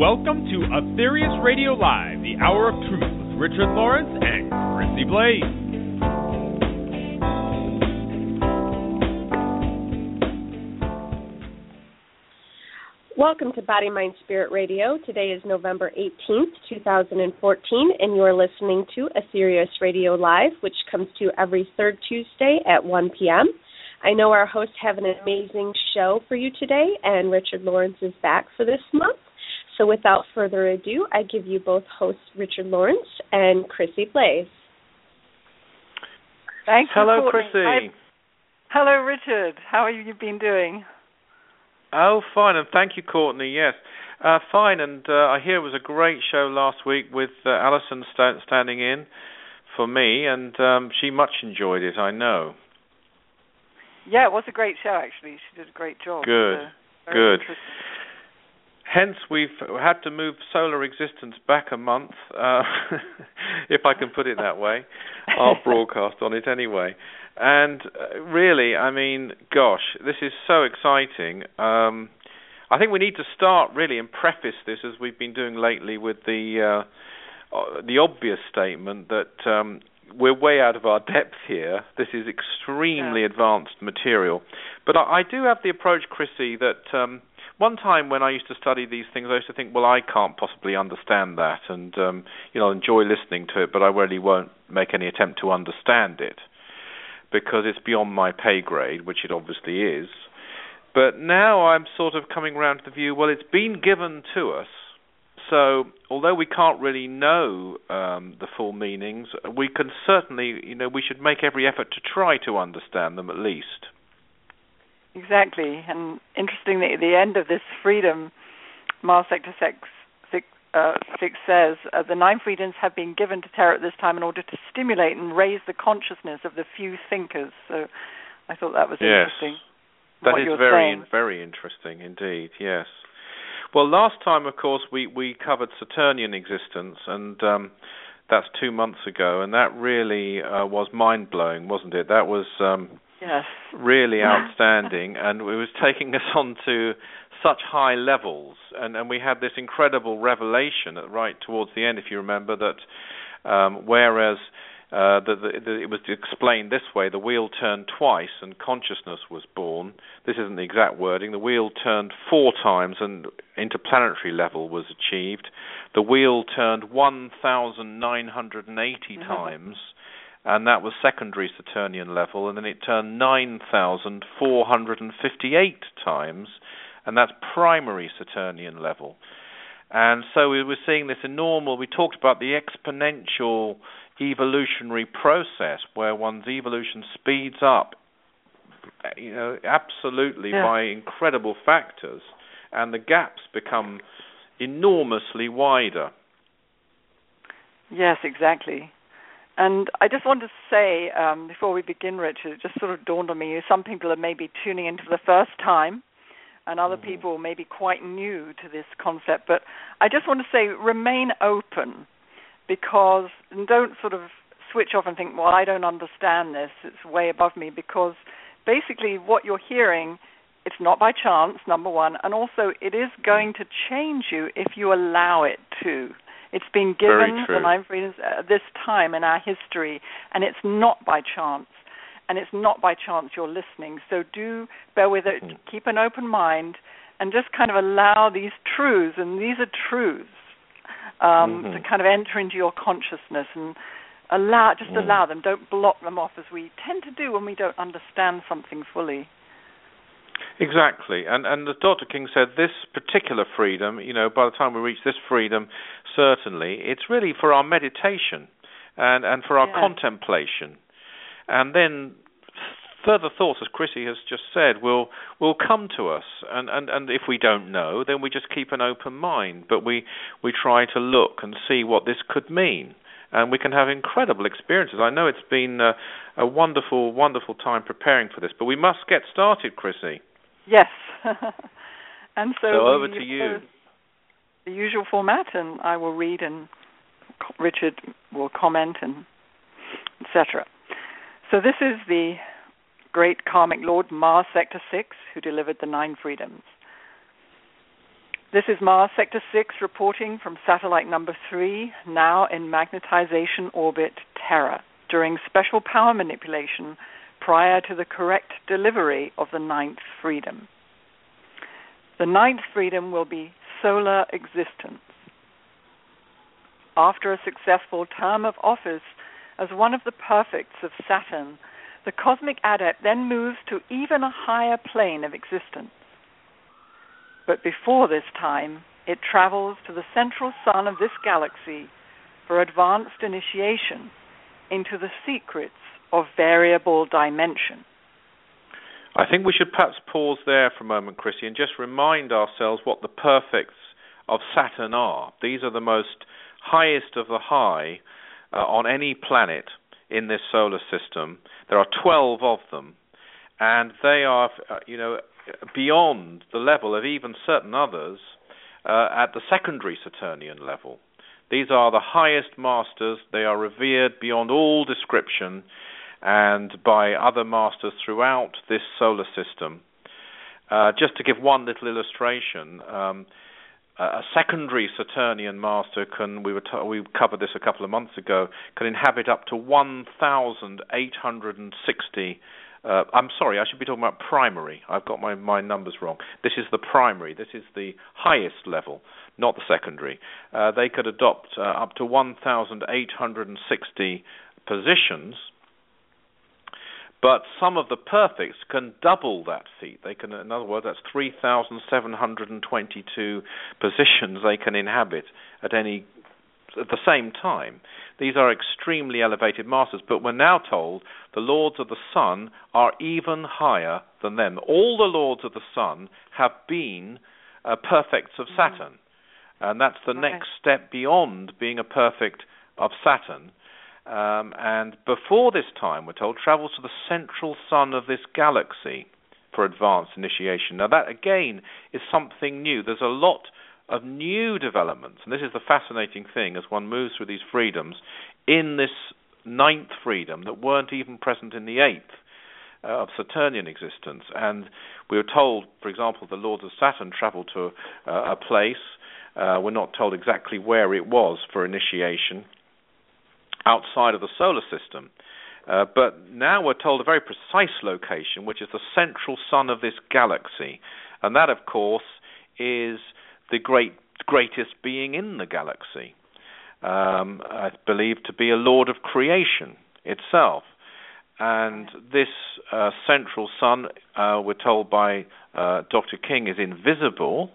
Welcome to Aetherius Radio Live, the Hour of Truth with Richard Lawrence and Chrissie Blaze. Welcome to Body, Mind, Spirit Radio. Today is November 18th, 2014, and you are listening to Aetherius Radio Live, which comes to you every third Tuesday at 1 p.m. I know our hosts have an amazing show for you today, and Richard Lawrence is back for this month. So without further ado, I give you both hosts Richard Lawrence and Chrissie Blaze. Thanks. Hello, Chrissie. Hello, Richard. How have you been doing? Oh, fine, and thank you, Courtney. Yes, uh, fine, and uh, I hear it was a great show last week with uh, Alison st- standing in for me, and um, she much enjoyed it. I know. Yeah, it was a great show. Actually, she did a great job. Good, good. Hence, we've had to move solar existence back a month, uh, if I can put it that way. I'll broadcast on it anyway. And uh, really, I mean, gosh, this is so exciting. Um, I think we need to start really and preface this as we've been doing lately with the uh, uh, the obvious statement that um, we're way out of our depth here. This is extremely yeah. advanced material. But I, I, do have the approach, Chrissie, that um, one time when I used to study these things, I used to think, well, I can't possibly understand that, and um, you know, enjoy listening to it, but I really won't make any attempt to understand it because it's beyond my pay grade, which it obviously is. But now I'm sort of coming around to the view, well, it's been given to us. So, although we can't really know um, the full meanings, we can certainly, you know, we should make every effort to try to understand them at least. Exactly, and interestingly, at the end of this freedom, Mars Sector Six, six, uh, six says uh, the nine freedoms have been given to Terra at this time in order to stimulate and raise the consciousness of the few thinkers. So, I thought that was yes. interesting. That is very, saying. very interesting indeed. Yes. Well, last time, of course, we we covered Saturnian existence, and um, that's two months ago, and that really uh, was mind blowing, wasn't it? That was um, yes. really outstanding, and it was taking us on to such high levels, and and we had this incredible revelation at, right towards the end, if you remember that. Um, whereas uh, the, the, the, it was explained this way: the wheel turned twice, and consciousness was born. This isn't the exact wording. The wheel turned four times, and interplanetary level was achieved. The wheel turned 1,980 mm-hmm. times, and that was secondary Saturnian level. And then it turned 9,458 times, and that's primary Saturnian level. And so we were seeing this enormous. We talked about the exponential evolutionary process where one's evolution speeds up you know absolutely yeah. by incredible factors and the gaps become enormously wider yes exactly and I just want to say um, before we begin, Richard, it just sort of dawned on me some people are maybe tuning in for the first time, and other mm-hmm. people may be quite new to this concept. But I just want to say remain open because and don't sort of switch off and think, well, I don't understand this. It's way above me because basically what you're hearing it's not by chance number 1 and also it is going to change you if you allow it to. It's been given the nine freedoms at this time in our history and it's not by chance and it's not by chance you're listening. So do bear with it, mm. keep an open mind and just kind of allow these truths and these are truths um, mm-hmm. to kind of enter into your consciousness and allow just mm. allow them. Don't block them off as we tend to do when we don't understand something fully. Exactly, and and as Dr. King said, this particular freedom, you know, by the time we reach this freedom, certainly it's really for our meditation and and for our yeah. contemplation, and then further thoughts, as Chrissie has just said, will will come to us, and, and, and if we don't know, then we just keep an open mind, but we we try to look and see what this could mean, and we can have incredible experiences. I know it's been a, a wonderful, wonderful time preparing for this, but we must get started, Chrissie. Yes, and so, so over to you. The usual format, and I will read, and Richard will comment, and etc. So this is the great karmic lord Mars Sector 6 who delivered the nine freedoms. This is Mars Sector 6 reporting from satellite number 3, now in magnetization orbit Terra, during special power manipulation prior to the correct delivery of the ninth freedom. The ninth freedom will be solar existence. After a successful term of office as one of the perfects of Saturn, the cosmic adept then moves to even a higher plane of existence. But before this time, it travels to the central sun of this galaxy for advanced initiation into the secrets of variable dimension. I think we should perhaps pause there for a moment, Chrissie, and just remind ourselves what the perfects of Saturn are. These are the most highest of the high uh, on any planet in this solar system. There are 12 of them, and they are, uh, you know, beyond the level of even certain others uh, at the secondary Saturnian level. These are the highest masters. They are revered beyond all description and by other masters throughout this solar system. Uh, just to give one little illustration, um, a secondary Saturnian master can we were t- we covered this a couple of months ago can inhabit up to 1,860 uh, I'm sorry, I should be talking about primary. I've got my, my numbers wrong. This is the primary. This is the highest level, not the secondary. Uh, they could adopt uh, up to 1,860 positions, but some of the perfects can double that feat. They can, in other words, that's 3,722 positions they can inhabit at any at the same time. These are extremely elevated masters, but we're now told the lords of the sun are even higher than them. All the lords of the sun have been uh, perfects of. Saturn, and that's the okay. next step beyond being a perfect of Saturn. Um, and before this time, we're told, travels to the central sun of this galaxy for advanced initiation. Now, that again is something new. There's a lot of new developments. And this is the fascinating thing as one moves through these freedoms in this ninth freedom that weren't even present in the eighth uh, of Saturnian existence. And we were told, for example, the Lords of Saturn traveled to uh, a place. Uh, we're not told exactly where it was for initiation outside of the solar system. Uh, but now we're told a very precise location, which is the central sun of this galaxy. And that, of course, is the great greatest being in the galaxy. Um, I believe to be a lord of creation itself. And this uh, central sun, uh, we're told by uh, Dr. King, is invisible.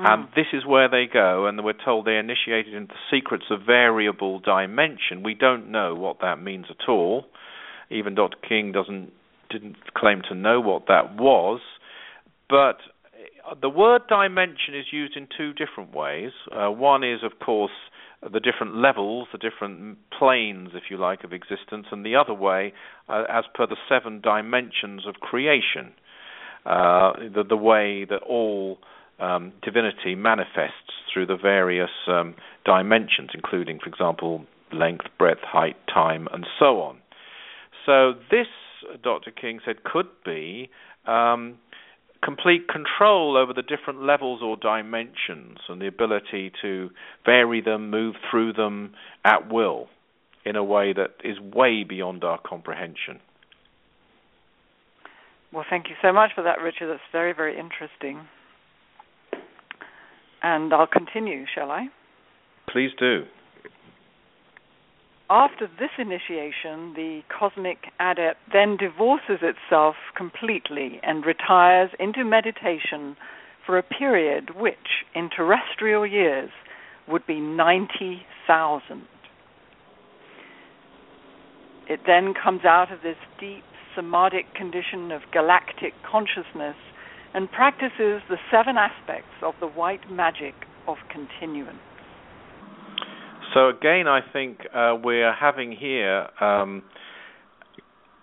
Mm. And this is where they go, and we're told they're initiated into secrets of variable dimension. We don't know what that means at all. Even Dr. King doesn't didn't claim to know what that was. But the word dimension is used in two different ways. Uh, one is, of course, the different levels, the different planes, if you like, of existence, and the other way, uh, as per the seven dimensions of creation, uh, the, the, way that all um, divinity manifests through the various um, dimensions, including, for example, length, breadth, height, time, and so on. So this, Dr. King said, could be um, complete control over the different levels or dimensions and the ability to vary them, move through them at will in a way that is way beyond our comprehension. Well, thank you so much for that, Richard. That's very, very interesting. And I'll continue, shall I? Please do. After this initiation, the cosmic adept then divorces itself completely and retires into meditation for a period which, in terrestrial years, would be 90,000. It then comes out of this deep samadhic condition of galactic consciousness and practices the seven aspects of the white magic of continuance. So again, I think uh, we're having here um,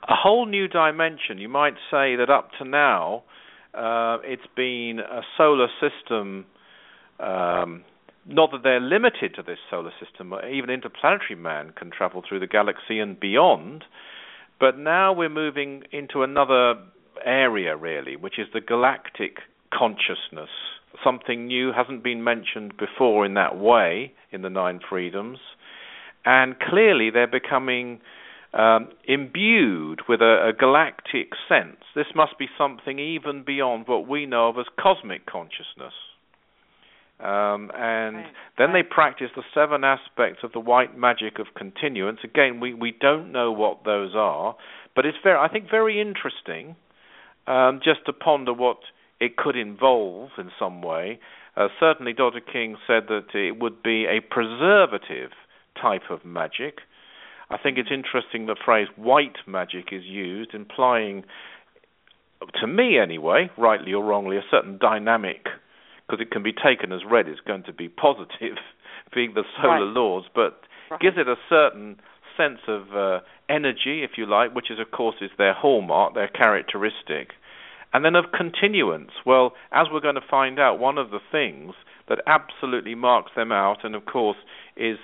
a whole new dimension. You might say that up to now, uh, it's been a solar system. Um, not that they're limited to this solar system, even interplanetary man can travel through the galaxy and beyond. But now we're moving into another area, really, which is the galactic consciousness, something new, hasn't been mentioned before in that way in the Nine Freedoms, and clearly they're becoming um, imbued with a, a, galactic sense. This must be something even beyond what we know of as cosmic consciousness. Um, and right. then they practice the seven aspects of the white magic of continuance. Again, we, we don't know what those are, but it's very, I think, very interesting um, just to ponder what it could involve in some way. Uh, certainly, Dr. King said that it would be a preservative type of magic. I think it's interesting the phrase white magic is used, implying, to me anyway, rightly or wrongly, a certain dynamic, because it can be taken as red it's going to be positive, being the solar right. laws, but right. gives it a certain sense of uh, energy, if you like, which is, of course, is their hallmark, their characteristic. And then of continuance. Well, as we're going to find out, one of the things that absolutely marks them out, and of course is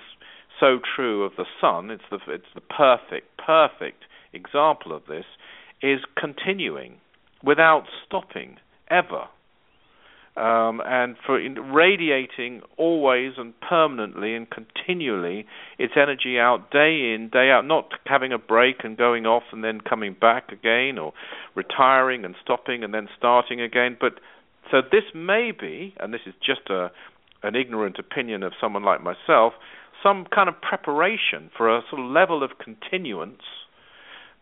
so true of the sun, it's the, it's the perfect, perfect example of this, is continuing without stopping, ever um, and for radiating always and permanently and continually its energy out day in day out, not having a break and going off and then coming back again, or retiring and stopping and then starting again. But so this may be, and this is just a an ignorant opinion of someone like myself, some kind of preparation for a sort of level of continuance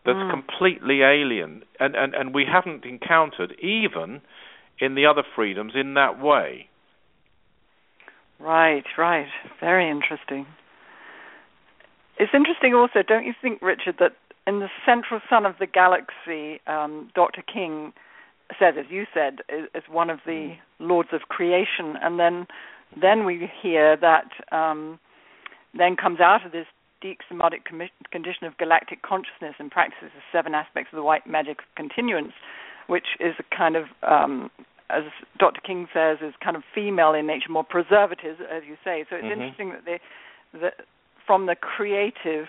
that's mm. completely alien and, and, and we haven't encountered even in the other freedoms in that way. Right, right. Very interesting. It's interesting also, don't you think, Richard, that in the central sun of the galaxy, um, Dr. King says, as you said, is, is, one of the lords of creation, and then then we hear that um, then comes out of this deep samadhic condition of galactic consciousness and practices the seven aspects of the white magic continuance, which is a kind of um, as Dr. King says, is kind of female in nature, more preservative, as you say. So it's mm-hmm. interesting that they, that from the creative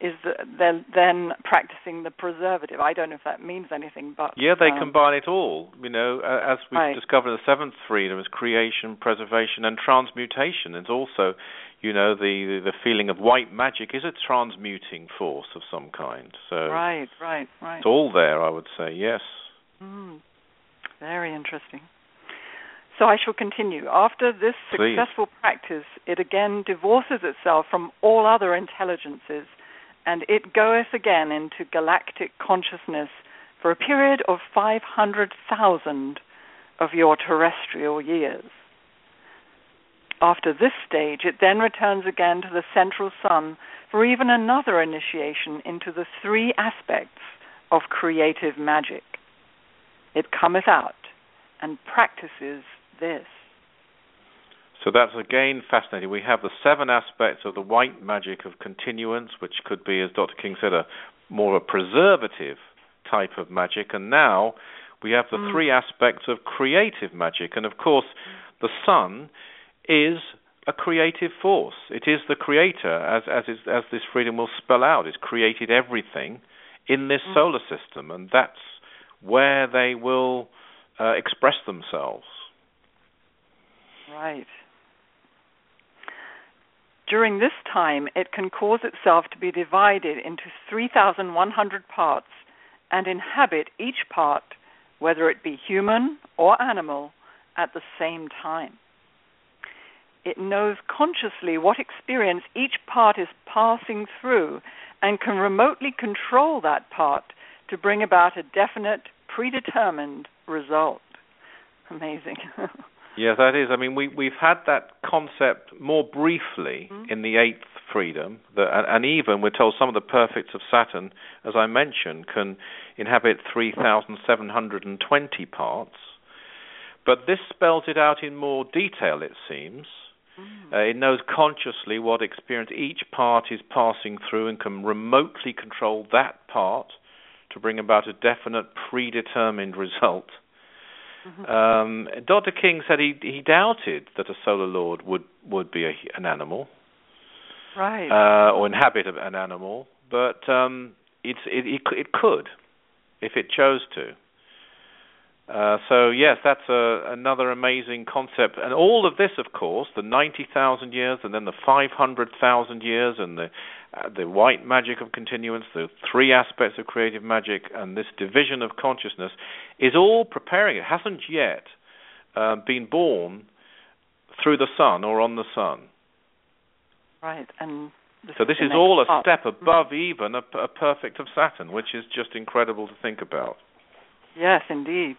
is the, they're then practicing the preservative. I don't know if that means anything, but yeah, they um, combine it all. You know, as we've right. discovered, the seventh freedom is creation, preservation, and transmutation. It's also, you know, the the feeling of white magic is a transmuting force of some kind. So right, right, right. It's all there, I would say. Yes. Mm. Very interesting. So I shall continue. After this successful Please. practice, it again divorces itself from all other intelligences and it goeth again into galactic consciousness for a period of 500,000 of your terrestrial years. After this stage, it then returns again to the central sun for even another initiation into the three aspects of creative magic it cometh out and practices this. So that's again fascinating. We have the seven aspects of the white magic of continuance, which could be, as Dr. King said, a more a preservative type of magic, and now we have the mm. three aspects of creative magic. And of course, the sun is a creative force. It is the creator, as as is, as this freedom will spell out. It's created everything in this mm. solar system, and that's where they will uh, express themselves. Right. During this time, it can cause itself to be divided into 3,100 parts and inhabit each part, whether it be human or animal, at the same time. It knows consciously what experience each part is passing through and can remotely control that part to bring about a definite predetermined result. Amazing. yeah, that is. I mean, we we've had that concept more briefly mm-hmm. in the eighth freedom, that, and, even we're told some of the perfects of Saturn, as I mentioned, can inhabit three thousand seven hundred and twenty parts. But this spells it out in more detail, it seems. Mm. Uh, it knows consciously what experience each part is passing through and can remotely control that part to bring about a definite predetermined result. Mm-hmm. Um, Dr. King said he he doubted that a solar lord would would be a, an animal, right, uh, or inhabit an animal, but um, it's it, it, it could if it chose to. Uh, so yes, that's a, another amazing concept, and all of this, of course, the ninety thousand years, and then the five hundred thousand years, and the uh, the white magic of continuance, the three aspects of creative magic, and this division of consciousness, is all preparing. It hasn't yet uh, been born through the sun or on the sun. Right, and this so this is, is all a up. step above even a, a perfect of Saturn, which is just incredible to think about. Yes, indeed.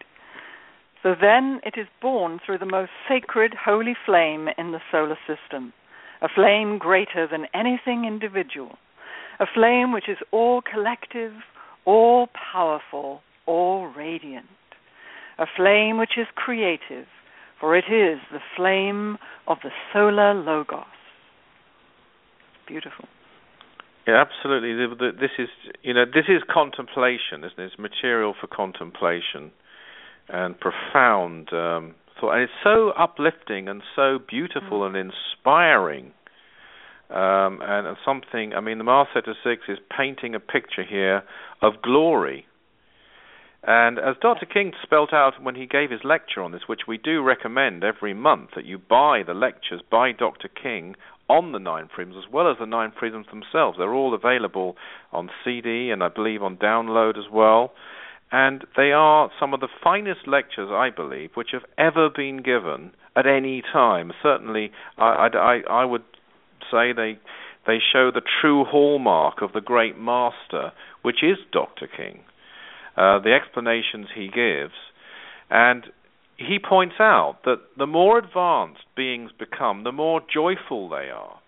So then it is born through the most sacred holy flame in the solar system, a flame greater than anything individual, a flame which is all collective, all powerful, all radiant, a flame which is creative, for it is the flame of the solar logos. Beautiful. Yeah, absolutely. This is, you know, this is contemplation, isn't it? It's material for contemplation and profound um, thought. And it's so uplifting and so beautiful mm. and inspiring. Um, and something, I mean, the Mars Sector 6 is painting a picture here of glory. And as Dr. King spelt out when he gave his lecture on this, which we do recommend every month, that you buy the lectures by Dr. King on the Nine Freedoms as well as the Nine Freedoms themselves. They're all available on CD and I believe on download as well. And they are some of the finest lectures, I believe, which have ever been given at any time. Certainly, I, I, I would say they they show the true hallmark of the great master, which is Dr. King. Uh, the explanations he gives, and he points out that the more advanced beings become, the more joyful they are.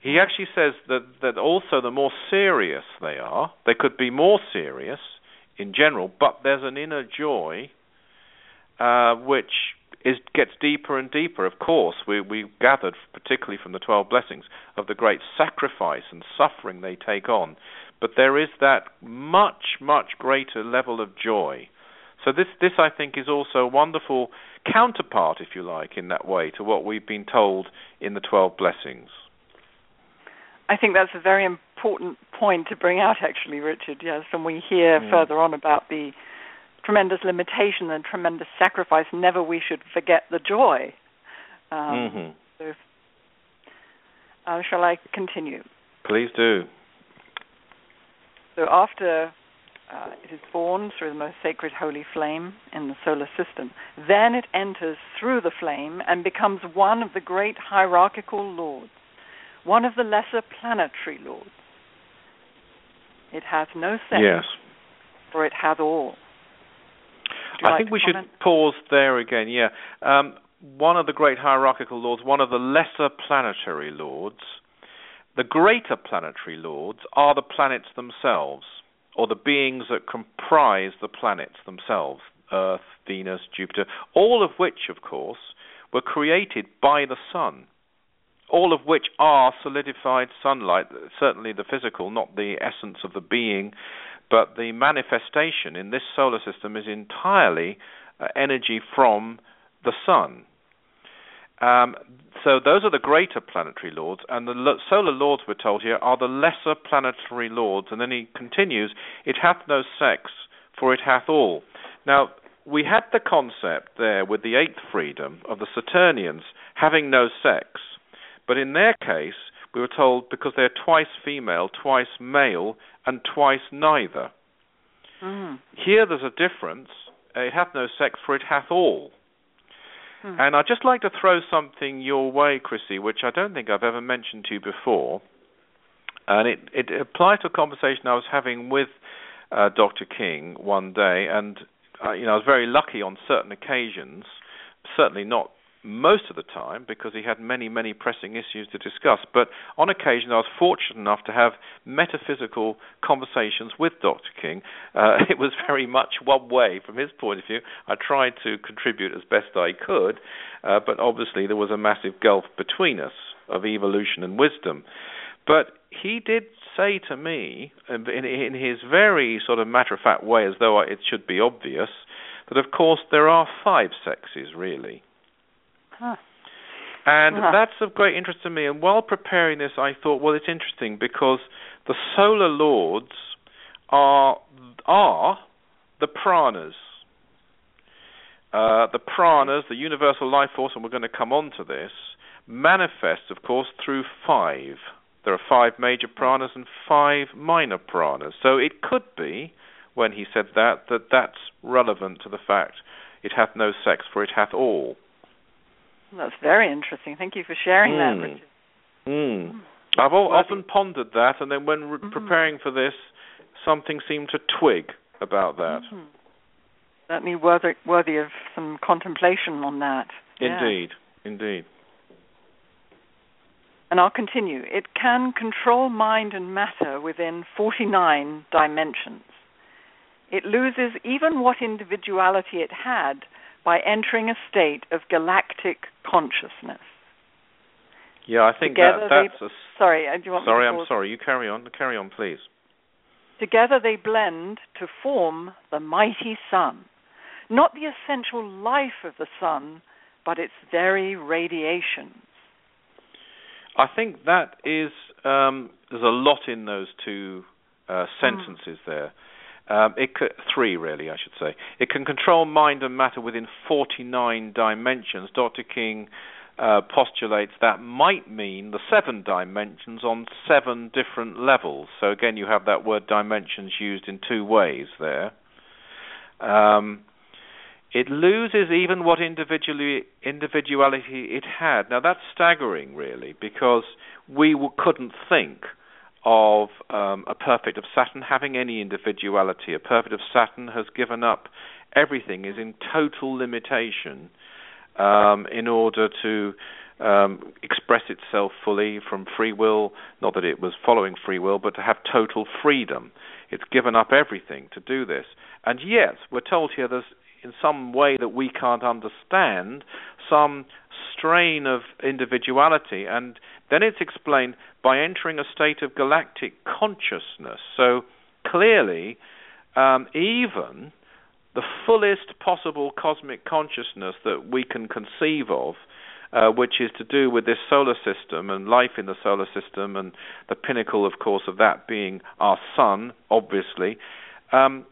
He actually says that, that also the more serious they are, they could be more serious in general, but there's an inner joy uh, which is gets deeper and deeper. Of course, we we gathered, particularly from the twelve blessings, of the great sacrifice and suffering they take on, but there is that much much greater level of joy so this this I think is also a wonderful counterpart, if you like, in that way to what we've been told in the twelve blessings. I think that's a very important point to bring out, actually, Richard. Yes, and we hear mm. further on about the tremendous limitation and tremendous sacrifice. Never we should forget the joy. Um, mm-hmm. so, uh, shall I continue? Please do. So after uh, it is born through the most sacred holy flame in the solar system. Then it enters through the flame and becomes one of the great hierarchical lords, one of the lesser planetary lords. It has no sense. yes. for it has all. I like think we comment? should pause there again. Yeah, um, one of the great hierarchical lords, one of the lesser planetary lords. The greater planetary lords are the planets themselves or the beings that comprise the planets themselves Earth, Venus, Jupiter, all of which, of course, were created by the sun. All of which are solidified sunlight, certainly the physical, not the essence of the being, but the manifestation in this solar system is entirely uh, energy from the sun. Um, so those are the greater planetary lords, and the solar lords, we're told here, are the lesser planetary lords. And then he continues, it hath no sex, for it hath all. Now, we had the concept there with the eighth freedom of the Saturnians having no sex, but in their case, we were told because they're twice female, twice male, and twice neither. Mm. Here there's a difference. It hath no sex, for it hath all. Hmm. And I'd just like to throw something your way, Chrissie, which I don't think I've ever mentioned to you before. And it, it applies to a conversation I was having with uh, Dr. King one day. And, uh, you know, I was very lucky on certain occasions, certainly not most of the time because he had many, many pressing issues to discuss. But on occasion, I was fortunate enough to have metaphysical conversations with Dr. King. Uh, it was very much one way from his point of view. I tried to contribute as best I could, uh, but obviously there was a massive gulf between us of evolution and wisdom. But he did say to me, in, in his very sort of matter of fact way, as though it should be obvious, that of course there are five sexes really. Huh. And Uh-huh. that's of great interest to me. And while preparing this, I thought, well, it's interesting because the solar lords are are the pranas. uh, the pranas, the universal life force, and we're going to come on to this, manifests, of course, through five. There are five major pranas and five minor pranas. So it could be, when he said that, that that's relevant to the fact it hath no sex, for it hath all. That's very interesting. Thank you for sharing mm. that, Richard. Mm. I've well, often pondered that, and then when re- mm-hmm. preparing for this, something seemed to twig about that. Mm-hmm. Certainly worthy, worthy of some contemplation on that. Indeed, yeah. indeed. And I'll continue. It can control mind and matter within 49 dimensions. It loses even what individuality it had by entering a state of galactic consciousness. Yeah, I think that, that's they, a, sorry. Uh, do you want sorry, I'm sorry. You carry on. Carry on, please. Together they blend to form the mighty sun, not the essential life of the sun, but its very radiations. I think that is um, there's a lot in those two uh, sentences mm. there. Um, it could, three really, I should say. It can control mind and matter within 49 dimensions. Dr. King uh, postulates that might mean the seven dimensions on seven different levels. So again, you have that word dimensions used in two ways there. Um, it loses even what individuality it had. Now that's staggering, really, because we w- couldn't think of um, a perfect of Saturn having any individuality. A perfect of Saturn has given up everything, is in total limitation um, in order to um, express itself fully from free will. Not that it was following free will, but to have total freedom. It's given up everything to do this. And yet, we're told here there's in some way that we can't understand, some strain of individuality. And then it's explained by entering a state of galactic consciousness. So clearly, um, even the fullest possible cosmic consciousness that we can conceive of, uh, which is to do with this solar system and life in the solar system, and the pinnacle, of course, of that being our sun, obviously. Um,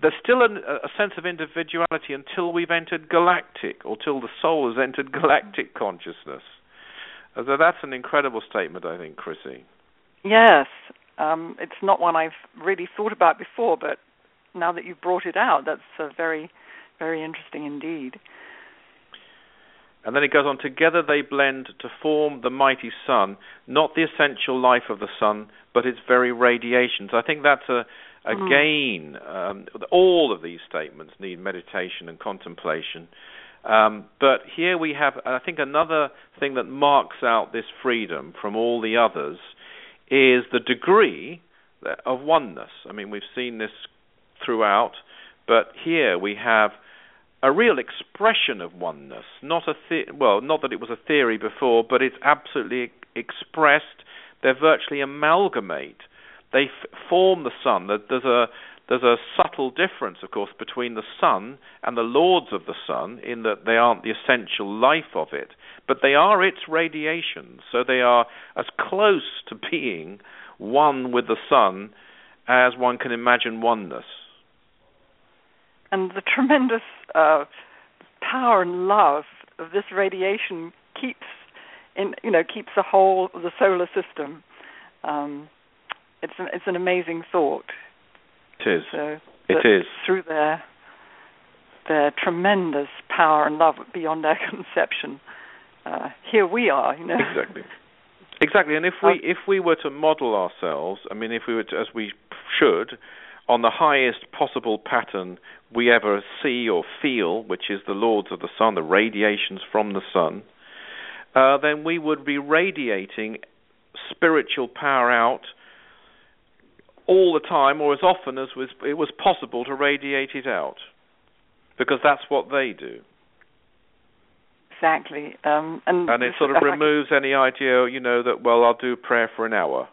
there's still a, a sense of individuality until we've entered galactic, or till the soul has entered galactic consciousness. So that's an incredible statement, I think, Chrissie. Yes, um, it's not one I've really thought about before, but now that you've brought it out, that's uh, very, very interesting indeed. And then it goes on, together they blend to form the mighty sun, not the essential life of the sun, but its very radiations. I think that's a, Mm. Again, um, all of these statements need meditation and contemplation. Um, but here we have, I think, another thing that marks out this freedom from all the others is the degree of oneness. I mean, we've seen this throughout, but here we have a real expression of oneness. Not a the- well, not that it was a theory before, but it's absolutely expressed. They're virtually amalgamate they f- form the sun. There's a there's a subtle difference, of course, between the sun and the lords of the sun in that they aren't the essential life of it, but they are its radiations. So they are as close to being one with the sun as one can imagine oneness. And the tremendous uh, power and love of this radiation keeps in you know keeps the whole the solar system um, it's an, it's an amazing thought. It is. So it is through their their tremendous power and love beyond our conception. Uh, here we are, you know. Exactly. Exactly, and if we if we were to model ourselves, I mean, if we were to, as we should, on the highest possible pattern we ever see or feel, which is the lords of the sun, the radiations from the sun, uh, then we would be radiating spiritual power out all the time or as often as was, it was possible to radiate it out, because that's what they do. Exactly, um, and, and it sort of removes any idea, you know, that well, I'll do prayer for an hour.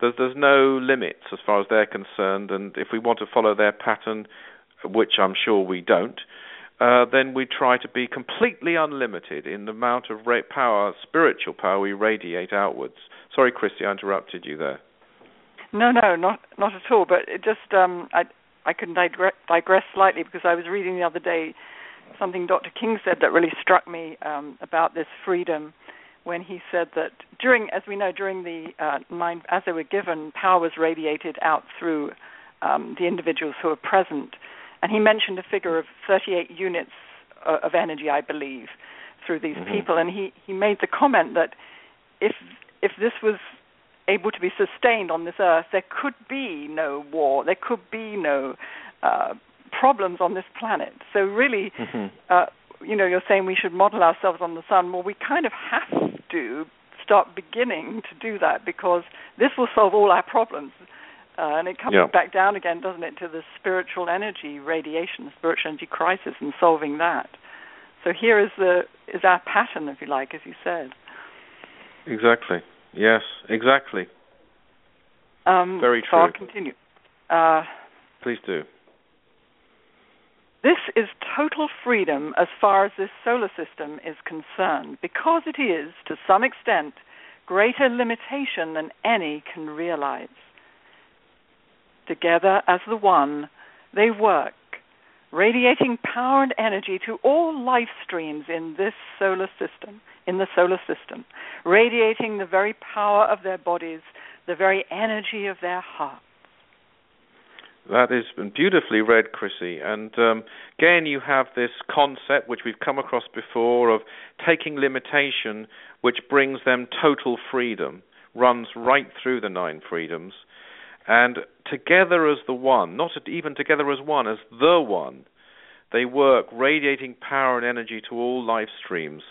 There's there's no limits as far as they're concerned, and if we want to follow their pattern, which I'm sure we don't, uh, then we try to be completely unlimited in the amount of power, spiritual power we radiate outwards. Sorry, Christy, I interrupted you there. No, no, not not at all. But it just um, I I can digress, digress slightly because I was reading the other day something Dr. King said that really struck me um, about this freedom when he said that during, as we know, during the uh, nine, as they were given, power was radiated out through um, the individuals who were present, and he mentioned a figure of 38 units uh, of energy, I believe, through these mm-hmm. people, and he he made the comment that if if this was able to be sustained on this earth, there could be no war, there could be no uh, problems on this planet. So really, mm-hmm. uh, you know, you're saying we should model ourselves on the sun. Well, we kind of have to start beginning to do that because this will solve all our problems. Uh, and it comes yeah. back down again, doesn't it, to the spiritual energy radiation, the spiritual energy crisis, and solving that. So here is the is our pattern, if you like, as you said. Exactly. Yes. Exactly. Um, Very true. So I'll continue. Uh, Please do. This is total freedom as far as this solar system is concerned, because it is, to some extent, greater limitation than any can realize. Together as the one, they work, radiating power and energy to all life streams in this solar system, in the solar system, radiating the very power of their bodies, the very energy of their hearts. That is beautifully read, Chrissie. And um, again, you have this concept which we've come across before of taking limitation, which brings them total freedom, runs right through the nine freedoms. And together as the one, not even together as one, as the one, they work, radiating power and energy to all life streams.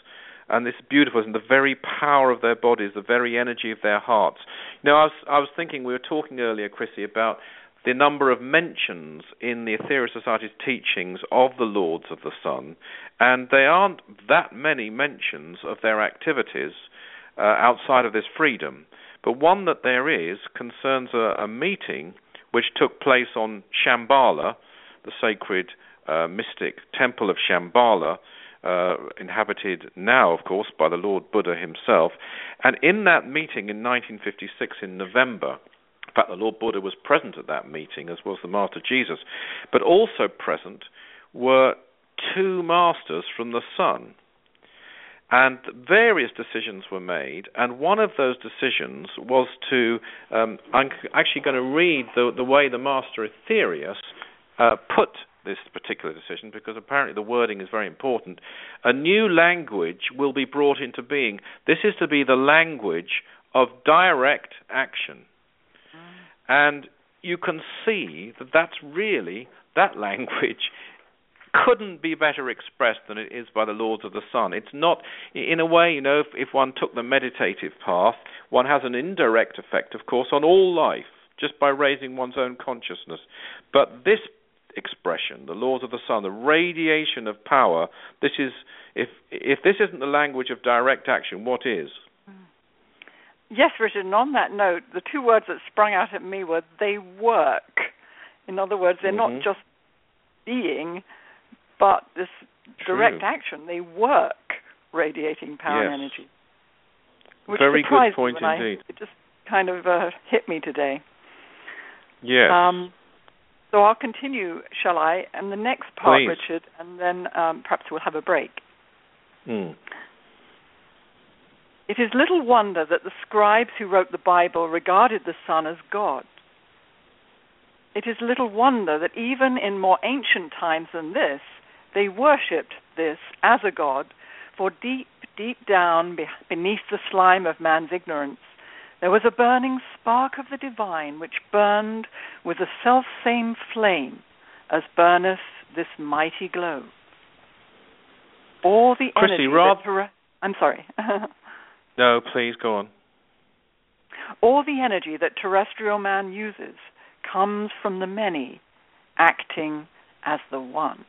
And this beautiful, and the very power of their bodies, the very energy of their hearts. Now, I was, I was thinking, we were talking earlier, Chrissie, about the number of mentions in the Aetherius Society's teachings of the Lords of the Sun, and there aren't that many mentions of their activities uh, outside of this freedom. But one that there is concerns a, a meeting which took place on Shambhala, the sacred uh, mystic temple of Shambhala, uh, inhabited now, of course, by the Lord Buddha himself. And in that meeting in 1956 in November, in fact, the Lord Buddha was present at that meeting, as was the Master Jesus. But also present were two masters from the sun. And various decisions were made, and one of those decisions was to. Um, I'm actually going to read the, the way the Master Aetherius uh, put this particular decision because apparently the wording is very important. A new language will be brought into being. This is to be the language of direct action. Mm. And you can see that that's really, that language couldn't be better expressed than it is by the Lords of the Sun. It's not, in a way, you know, if, if one took the meditative path, one has an indirect effect, of course, on all life, just by raising one's own consciousness. But this expression, the laws of the sun, the radiation of power, this is if if this isn't the language of direct action, what is? Yes, Richard, and on that note, the two words that sprung out at me were they work. In other words, they're mm-hmm. not just being, but this True. direct action. They work radiating power yes. and energy. Which Very good point indeed. I, it just kind of uh, hit me today. Yes. Um, so I'll continue, shall I? And the next part, Please. Richard, and then um, perhaps we'll have a break. Mm. It is little wonder that the scribes who wrote the Bible regarded the Sun as God. It is little wonder that even in more ancient times than this, they worshipped this as a god, for deep, deep down beneath the slime of man's ignorance, there was a burning spark of the divine which burned with the self same flame as burneth this mighty globe. All the energy Rob, that, I'm sorry. No, please go on. All the energy that terrestrial man uses comes from the many acting as the one.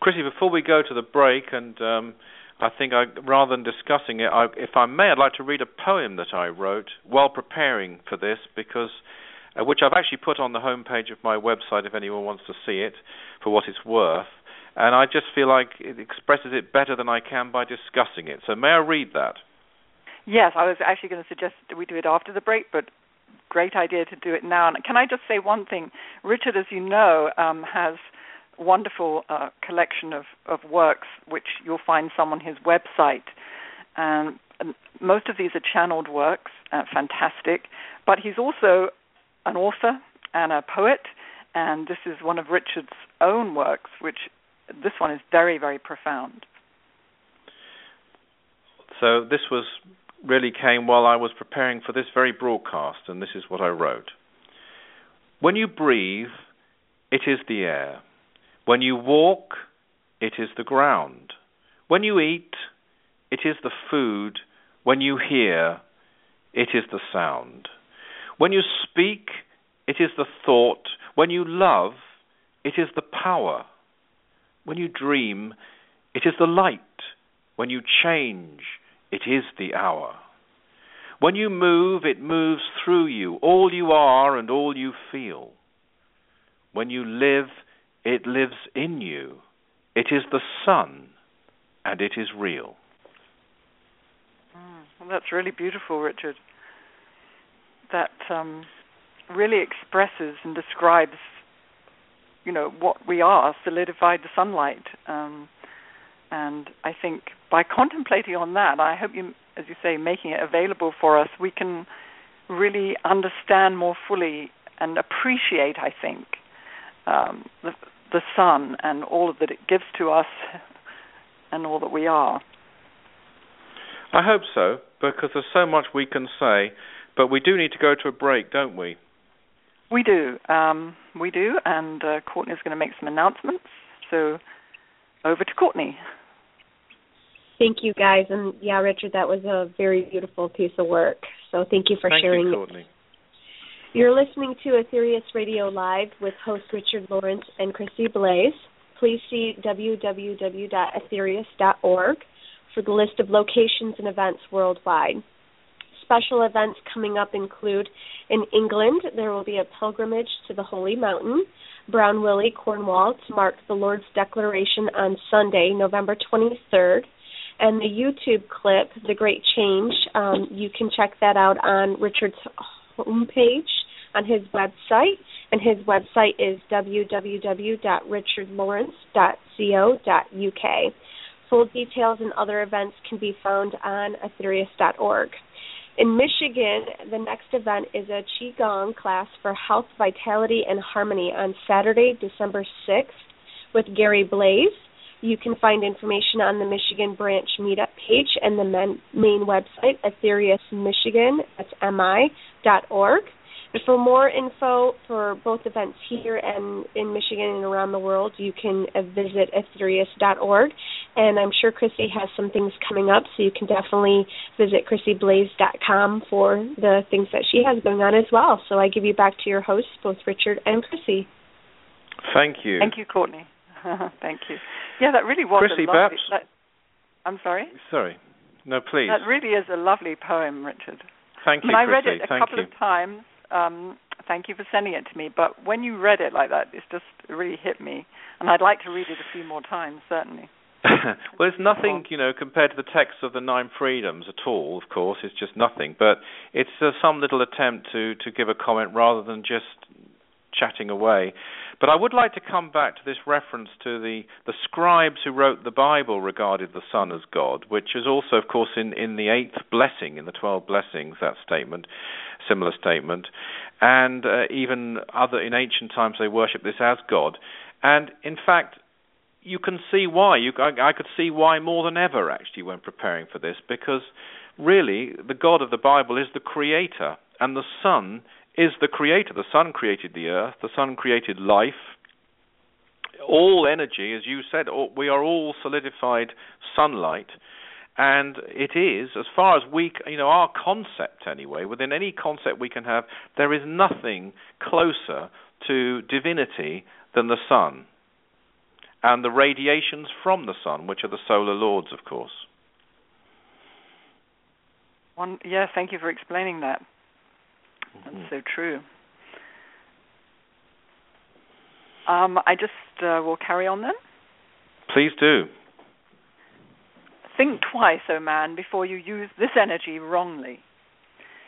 Chrissie, before we go to the break, and um, I think I, rather than discussing it, I, if I may, I'd like to read a poem that I wrote while preparing for this, because uh, which I've actually put on the homepage of my website if anyone wants to see it for what it's worth and I just feel like it expresses it better than I can by discussing it. So may I read that? Yes, I was actually going to suggest that we do it after the break, but great idea to do it now. And can I just say one thing? Richard, as you know, um, has wonderful uh, collection of, of works, which you'll find some on his website. Um, most of these are channeled works, uh, fantastic. But he's also an author and a poet, and this is one of Richard's own works, which this one is very, very profound. So this was really came while I was preparing for this very broadcast, and this is what I wrote. When you breathe, it is the air. When you walk, it is the ground. When you eat, it is the food. When you hear, it is the sound. When you speak, it is the thought. When you love, it is the power. When you dream, it is the light. When you change, it is the hour. When you move, it moves through you, all you are and all you feel. When you live, it lives in you. It is the sun, and it is real. Mm, well, that's really beautiful, Richard. That um, really expresses and describes, you know, what we are, solidified the sunlight. Um, and I think by contemplating on that, I hope you, as you say, making it available for us, we can really understand more fully and appreciate, I think, um, the, the sun and all that it gives to us and all that we are. I hope so, because there's so much we can say, but we do need to go to a break, don't we? We do. Um, we do, and uh, Courtney is going to make some announcements. So over to Courtney. Thank you, guys. And yeah, Richard, that was a very beautiful piece of work. So thank you for thank sharing you, Courtney. You're listening to Aetherius Radio Live with host Richard Lawrence and Chrissie Blaze. Please see www.aetherius.org for the list of locations and events worldwide. Special events coming up include in England, there will be a pilgrimage to the Holy Mountain, Brown Willy, Cornwall, to mark the Lord's Declaration on Sunday, November 23rd. And the YouTube clip, The Great Change, um, you can check that out on Richard's homepage on his website, and his website is www.richardlawrence.co.uk. Full details and other events can be found on aetherius.org. In Michigan, the next event is a Qigong class for health, vitality, and harmony on Saturday, December 6th with Gary Blaze. You can find information on the Michigan branch meetup page and the main website, Aetherius Michigan, that's mi.org. But for more info for both events here and in Michigan and around the world, you can uh, visit aetherius.org. And I'm sure Chrissie has some things coming up, so you can definitely visit chrissieblaze.com for the things that she has going on as well. So I give you back to your hosts, both Richard and Chrissie. Thank you. Thank you, Courtney. Thank you. Yeah, that really was Chrissie, a lovely. perhaps. That, I'm sorry. Sorry. No, please. That really is a lovely poem, Richard. Thank you, I, mean, I read Chrissie. it a Thank couple you. of times. Um, thank you for sending it to me. But when you read it like that, it's just it really hit me, and I'd like to read it a few more times, certainly. well, it's nothing, you know, compared to the text of the Nine Freedoms at all. Of course, it's just nothing. But it's uh, some little attempt to to give a comment rather than just chatting away. But I would like to come back to this reference to the the scribes who wrote the Bible regarded the Sun as God, which is also, of course, in in the eighth blessing in the twelve blessings that statement, similar statement, and uh, even other in ancient times they worshipped this as God, and in fact you can see why. You, I, I could see why more than ever, actually, when preparing for this, because really the God of the Bible is the Creator, and the Sun is the Creator. The Sun created the earth. The Sun created life. All energy, as you said, all, we are all solidified sunlight. And it is, as far as we, you know, our concept anyway, within any concept we can have, there is nothing closer to divinity than the sun and the radiations from the sun, which are the solar lords, of course. One, yeah, thank you for explaining that. That's Mm-hmm. so true. Um, I just uh, will carry on then. Please do. Think twice, O oh man, before you use this energy wrongly.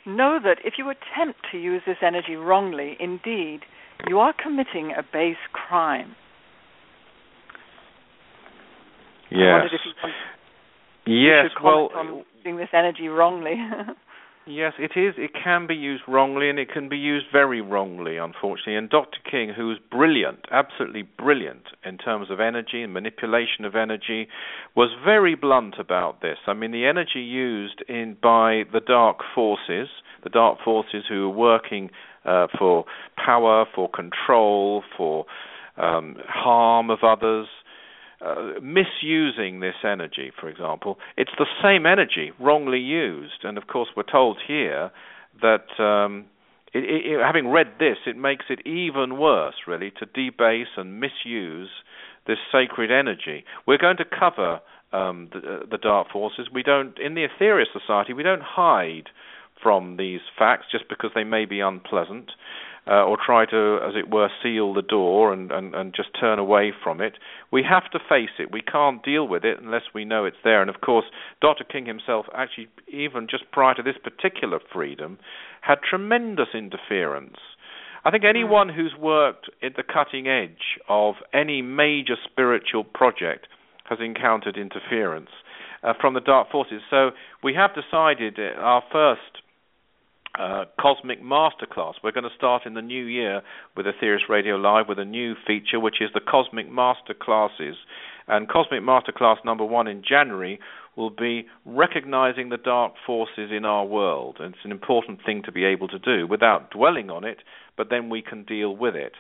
Know that if you attempt to use this energy wrongly, indeed, you are committing a base crime. Yes. yes. well, using this energy wrongly. Yes, it is. It can be used wrongly and it can be used very wrongly, unfortunately. And Dr. King, who was brilliant, absolutely brilliant in terms of energy and manipulation of energy, was very blunt about this. I mean, the energy used in by the dark forces, the dark forces who are working uh, for power, for control, for um, harm of others, uh, misusing this energy, for example, it's the same energy wrongly used. And of course, we're told here that um, it, it, having read this, it makes it even worse, really, to debase and misuse this sacred energy. We're going to cover um, the, uh, the dark forces. We don't, in the Aetherius Society, we don't hide from these facts just because they may be unpleasant uh, or try to, as it were, seal the door and, and, and just turn away from it. We have to face it. We can't deal with it unless we know it's there. And of course, Dr. King himself, actually, even just prior to this particular freedom, had tremendous interference. I think anyone mm. who's worked at the cutting edge of any major spiritual project has encountered interference uh, from the dark forces. So we have decided uh, our first uh, Cosmic Masterclass. We're going to start in the new year with Aetherius Radio Live with a new feature, which is the Cosmic Masterclasses. And Cosmic Masterclass number one in January will be recognizing the dark forces in our world. And it's an important thing to be able to do without dwelling on it, but then we can deal with it.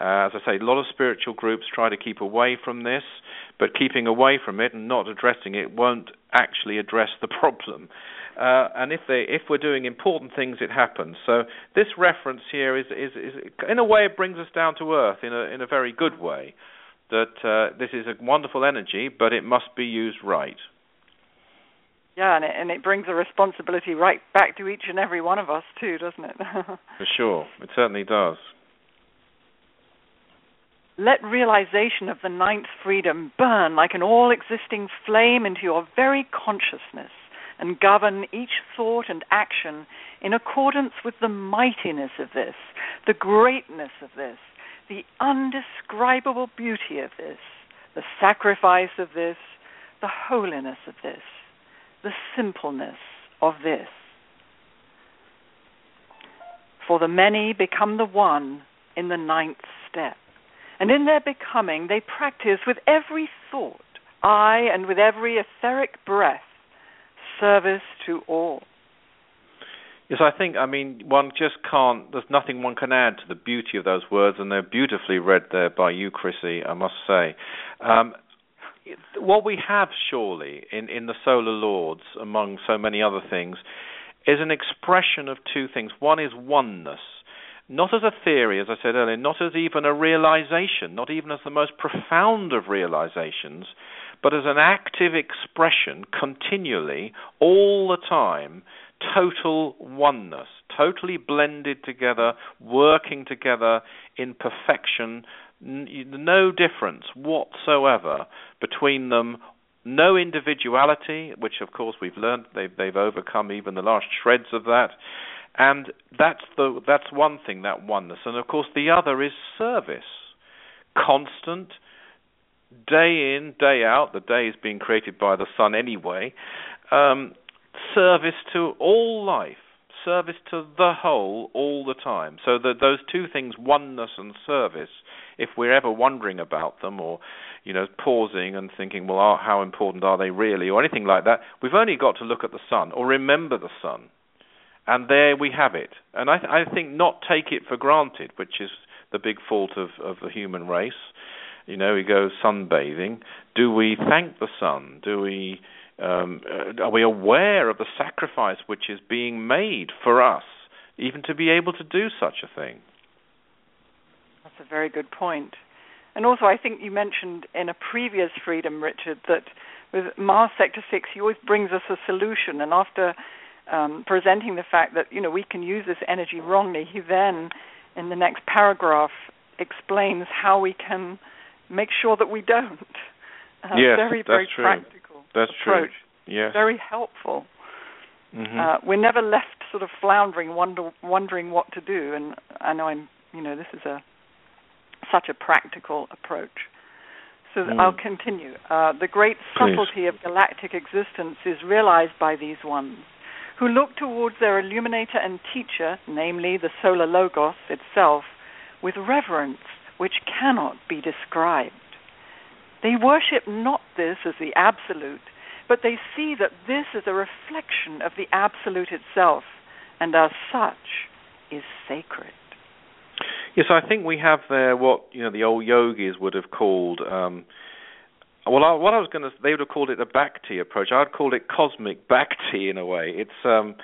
Uh, as I say, a lot of spiritual groups try to keep away from this, but keeping away from it and not addressing it won't actually address the problem. Uh, and if they if we're doing important things, it happens. So this reference here is, is, is in a way it brings us down to earth in a in a very good way. That uh, this is a wonderful energy, but it must be used right. Yeah, and it, and it brings a responsibility right back to each and every one of us too, doesn't it? For sure, it certainly does. Let realization of the ninth freedom burn like an all existing flame into your very consciousness and govern each thought and action in accordance with the mightiness of this, the greatness of this, the undescribable beauty of this, the sacrifice of this, the holiness of this, the simpleness of this. For the many become the one in the ninth step. And in their becoming, they practice with every thought, aye, and with every etheric breath, service to all. Yes, I think, I mean, one just can't, there's nothing one can add to the beauty of those words, and they're beautifully read there by you, Chrissie, I must say. Um, what we have, surely, in, in the Solar Lords, among so many other things, is an expression of two things. One is oneness, not as a theory, as I said earlier, not as even a realization, not even as the most profound of realizations, but as an active expression continually, all the time, total oneness, totally blended together, working together in perfection, no difference whatsoever between them. No individuality, which of course we've learned they've, they've overcome even the last shreds of that, and that's the that's one thing that oneness, and of course the other is service, constant, day in, day out, the day is being created by the sun anyway, um, service to all life, service to the whole all the time. So that those two things, oneness and service, if we're ever wondering about them or you know pausing and thinking, well, how important are they really, or anything like that, we've only got to look at the sun or remember the sun, and there we have it. And I, th- I think not take it for granted, which is the big fault of, of the human race you know, we go sunbathing. Do we thank the sun? Do we um, uh, are we aware of the sacrifice which is being made for us, even to be able to do such a thing? That's a very good point. And also, I think you mentioned in a previous freedom, Richard, that with Mars Sector Six, he always brings us a solution. And after um, presenting the fact that you know we can use this energy wrongly, he then, in the next paragraph, explains how we can make sure that we don't. Uh, yes, very, very true. practical that's approach. True. Yes. Very helpful. Mm-hmm. Uh, we're never left sort of floundering, wonder, wondering what to do. And I know I'm, you know, this is a such a practical approach. So mm. I'll continue. Uh, the great subtlety of galactic existence is realized by these ones who look towards their illuminator and teacher, namely the solar logos itself, with reverence which cannot be described. They worship not this as the absolute, but they see that this is a reflection of the absolute itself, and as such is sacred. Yes, I think we have there what you know the old yogis would have called. Um, well, I, what I was going to, they would have called it a bhakti approach. I'd call it cosmic bhakti in a way. It's um,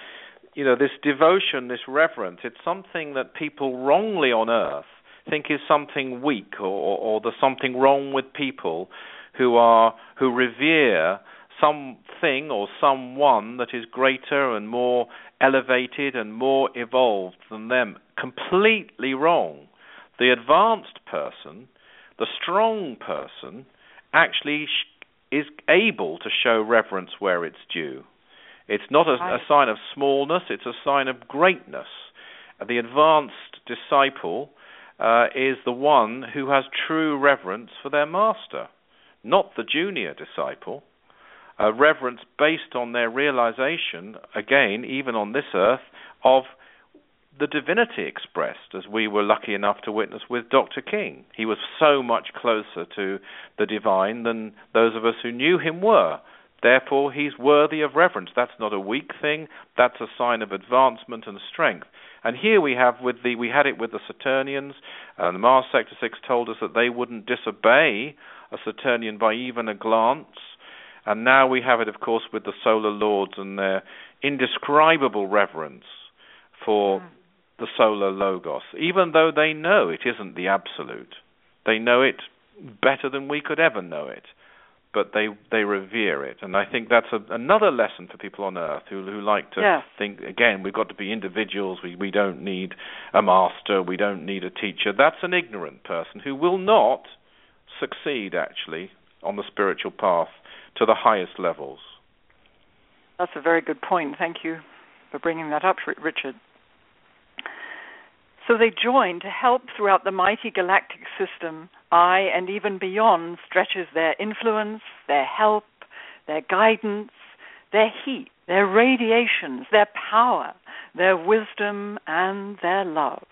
you know this devotion, this reverence. It's something that people wrongly on earth think is something weak or, or, or there's something wrong with people who are who revere something or someone that is greater and more elevated and more evolved than them. Completely wrong. The advanced person, the strong person, actually is able to show reverence where it's due. It's not a, a sign of smallness, it's a sign of greatness. The advanced disciple uh, is the one who has true reverence for their master, not the junior disciple. A reverence based on their realization, again, even on this earth, of the divinity expressed, as we were lucky enough to witness with Dr. King. He was so much closer to the divine than those of us who knew him were. Therefore, he's worthy of reverence. That's not a weak thing. That's a sign of advancement and strength. And here we have with the we had it with the Saturnians. And the Mars Sector Six told us that they wouldn't disobey a Saturnian by even a glance. And now we have it, of course, with the solar lords and their indescribable reverence for mm. The solar logos, even though they know it isn't the absolute. They know it better than we could ever know it but they they revere it, and I think that's a, another lesson for people on Earth who who like to yeah. think again. We've got to be individuals. We we don't need a master. We don't need a teacher. That's an ignorant person who will not succeed actually on the spiritual path to the highest levels. That's a very good point. Thank you for bringing that up, Richard. So they join to help throughout the mighty galactic system. I and even beyond stretches their influence, their help, their guidance, their heat, their radiations, their power, their wisdom, and their love.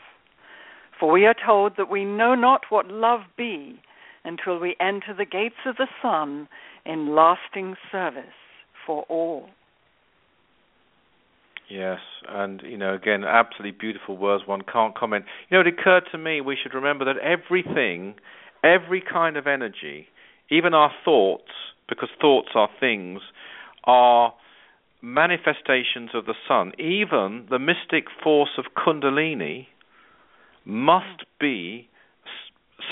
For we are told that we know not what love be until we enter the gates of the sun in lasting service for all. Yes, and you know, again, absolutely beautiful words. One can't comment. You know, it occurred to me we should remember that everything, every kind of energy, even our thoughts, because thoughts are things, are manifestations of the sun. Even the mystic force of Kundalini must be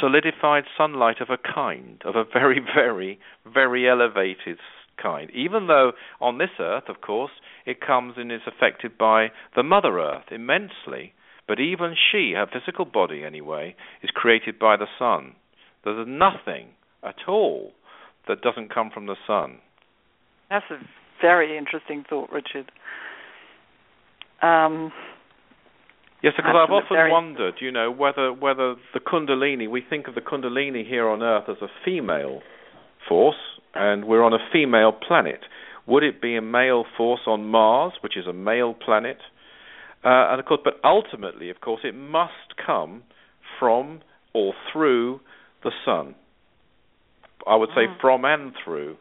solidified sunlight of a kind, of a very, very, very elevated kind. Even though on this earth, of course, it comes and is affected by the Mother Earth immensely. But even she, her physical body anyway, is created by the sun. There's nothing at all that doesn't come from the sun. That's a very interesting thought, Richard. Um, yes, because I've often very... wondered, you know, whether whether the Kundalini, we think of the Kundalini here on Earth as a female force, and we're on a female planet. Would it be a male force on Mars, which is a male planet? Uh, and of course, but ultimately, of course, it must come from or through the sun. I would say mm. from and through.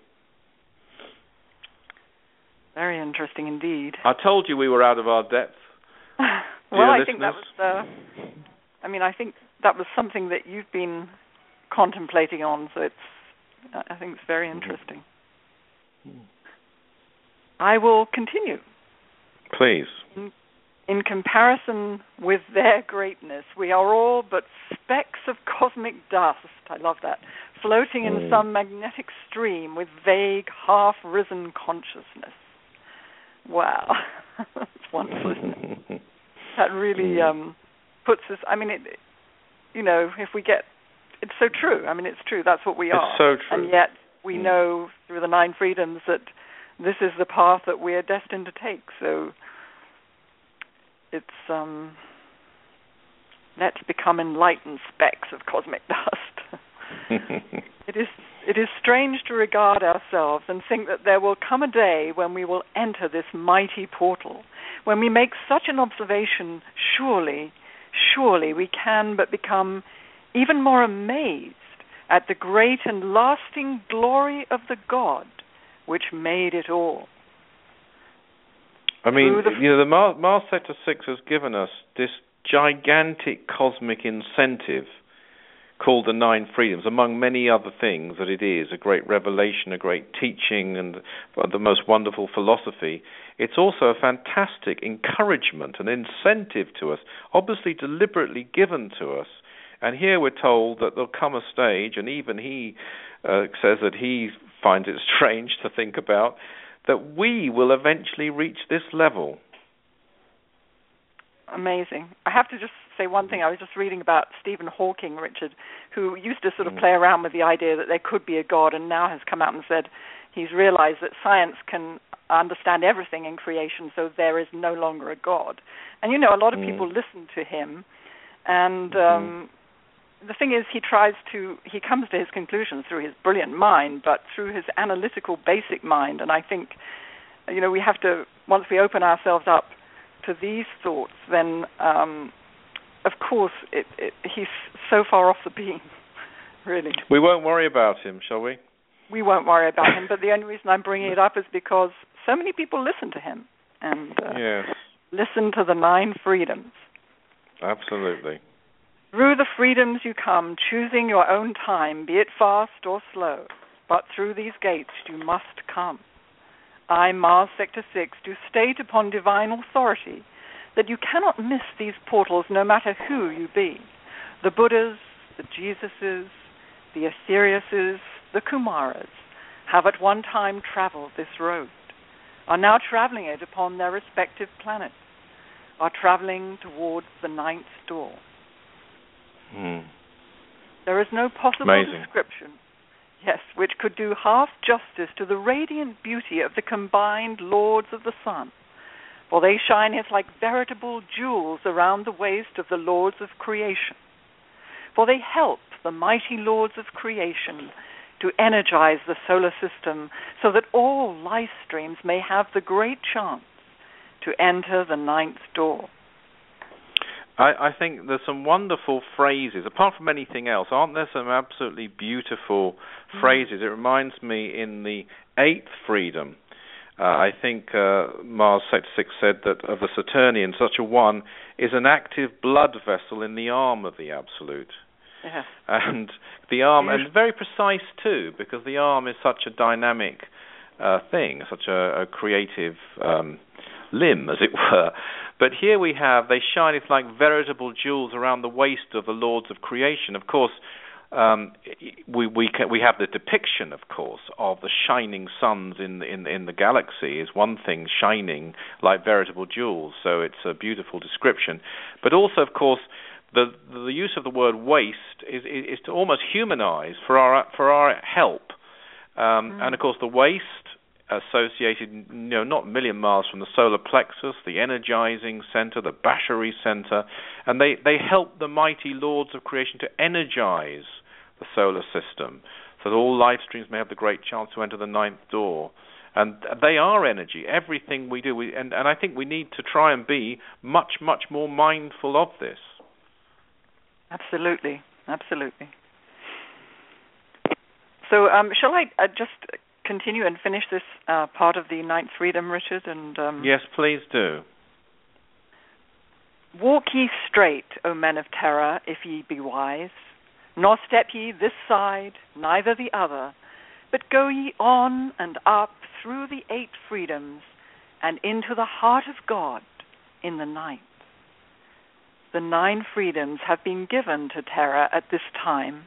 Very interesting indeed. I told you we were out of our depth. well, I listeners. think that was. Uh, I mean, I think that was something that you've been contemplating on. So it's. I think it's very interesting. Mm. I will continue. Please. In, in comparison with their greatness, we are all but specks of cosmic dust. I love that. Floating in mm. some magnetic stream with vague, half risen consciousness. Wow. That's wonderful, that really mm. um, puts us, I mean, it, you know, if we get, it's so true. I mean, it's true. That's what we it's are. so true. And yet we mm. know through the nine freedoms that this is the path that we are destined to take. So it's um, let's become enlightened specks of cosmic dust. it is It is strange to regard ourselves and think that there will come a day when we will enter this mighty portal, when we make such an observation, surely, surely we can but become even more amazed at the great and lasting glory of the God which made it all. I mean, the you know, the Mars, Mars Sector 6 has given us this gigantic cosmic incentive called the Nine Freedoms, among many other things that it is a great revelation, a great teaching, and the most wonderful philosophy. It's also a fantastic encouragement, an incentive to us, obviously deliberately given to us. And here we're told that there'll come a stage, and even he uh, says that he finds it strange to think about, that we will eventually reach this level. Amazing. I have to just say one thing. I was just reading about Stephen Hawking, Richard, who used to sort of mm. play around with the idea that there could be a God, and now has come out and said he's realized that science can understand everything in creation, so there is no longer a God. And you know, a lot of mm. people listen to him, and mm-hmm. um, the thing is, he tries to he comes to his conclusions through his brilliant mind, but through his analytical, basic mind. And I think, you know, we have to once we open ourselves up to these thoughts, then um, of course it, it, he's so far off the beam. really, we won't worry about him, shall we? We won't worry about him. But the only reason I'm bringing it up is because so many people listen to him and uh, yes. listen to the nine freedoms. Absolutely. Through the freedoms you come, choosing your own time, be it fast or slow, but through these gates you must come. I, Mars Sector 6, do state upon divine authority that you cannot miss these portals no matter who you be. The Buddhas, the Jesuses, the Aetheriuses, the Kumaras have at one time traveled this road, are now traveling it upon their respective planets, are traveling towards the ninth door. Mm. There is no possible Amazing. description, yes, which could do half justice to the radiant beauty of the combined Lords of the Sun. For they shine as like veritable jewels around the waist of the Lords of creation. For they help the mighty Lords of creation to energize the solar system so that all life streams may have the great chance to enter the ninth door. I, I think there's some wonderful phrases, apart from anything else. Aren't there some absolutely beautiful mm. phrases? It reminds me in the eighth freedom. Uh, I think uh, Mars Sector 6 said that of the Saturnian, such a one is an active blood vessel in the arm of the Absolute. Yeah. And the arm, and very precise too, because the arm is such a dynamic uh, thing, such a, a creative um, limb, as it were. But here we have, they shine, it's like veritable jewels around the waist of the lords of creation. Of course, um, we we can, we have the depiction, of course, of the shining suns in in in the galaxy is one thing, shining like veritable jewels. So it's a beautiful description, but also, of course, the the use of the word waist is is, is to almost humanize for our for our help. Um, mm. And of course, the waist associated, you know, not a million miles from the solar plexus, the energizing center, the Bashari center, and they, they help the mighty lords of creation to energize the solar system so that all life streams may have the great chance to enter the ninth door. And they are energy. Everything we do, we, and, and I think we need to try and be much, much more mindful of this. Absolutely, absolutely. So, um, shall I uh, just continue and finish this uh, part of the ninth freedom, Richard? And um, yes, please do. Walk ye straight, O men of Terra, if ye be wise, nor step ye this side, neither the other, but go ye on and up through the eight freedoms and into the heart of God in the ninth. The nine freedoms have been given to Terra at this time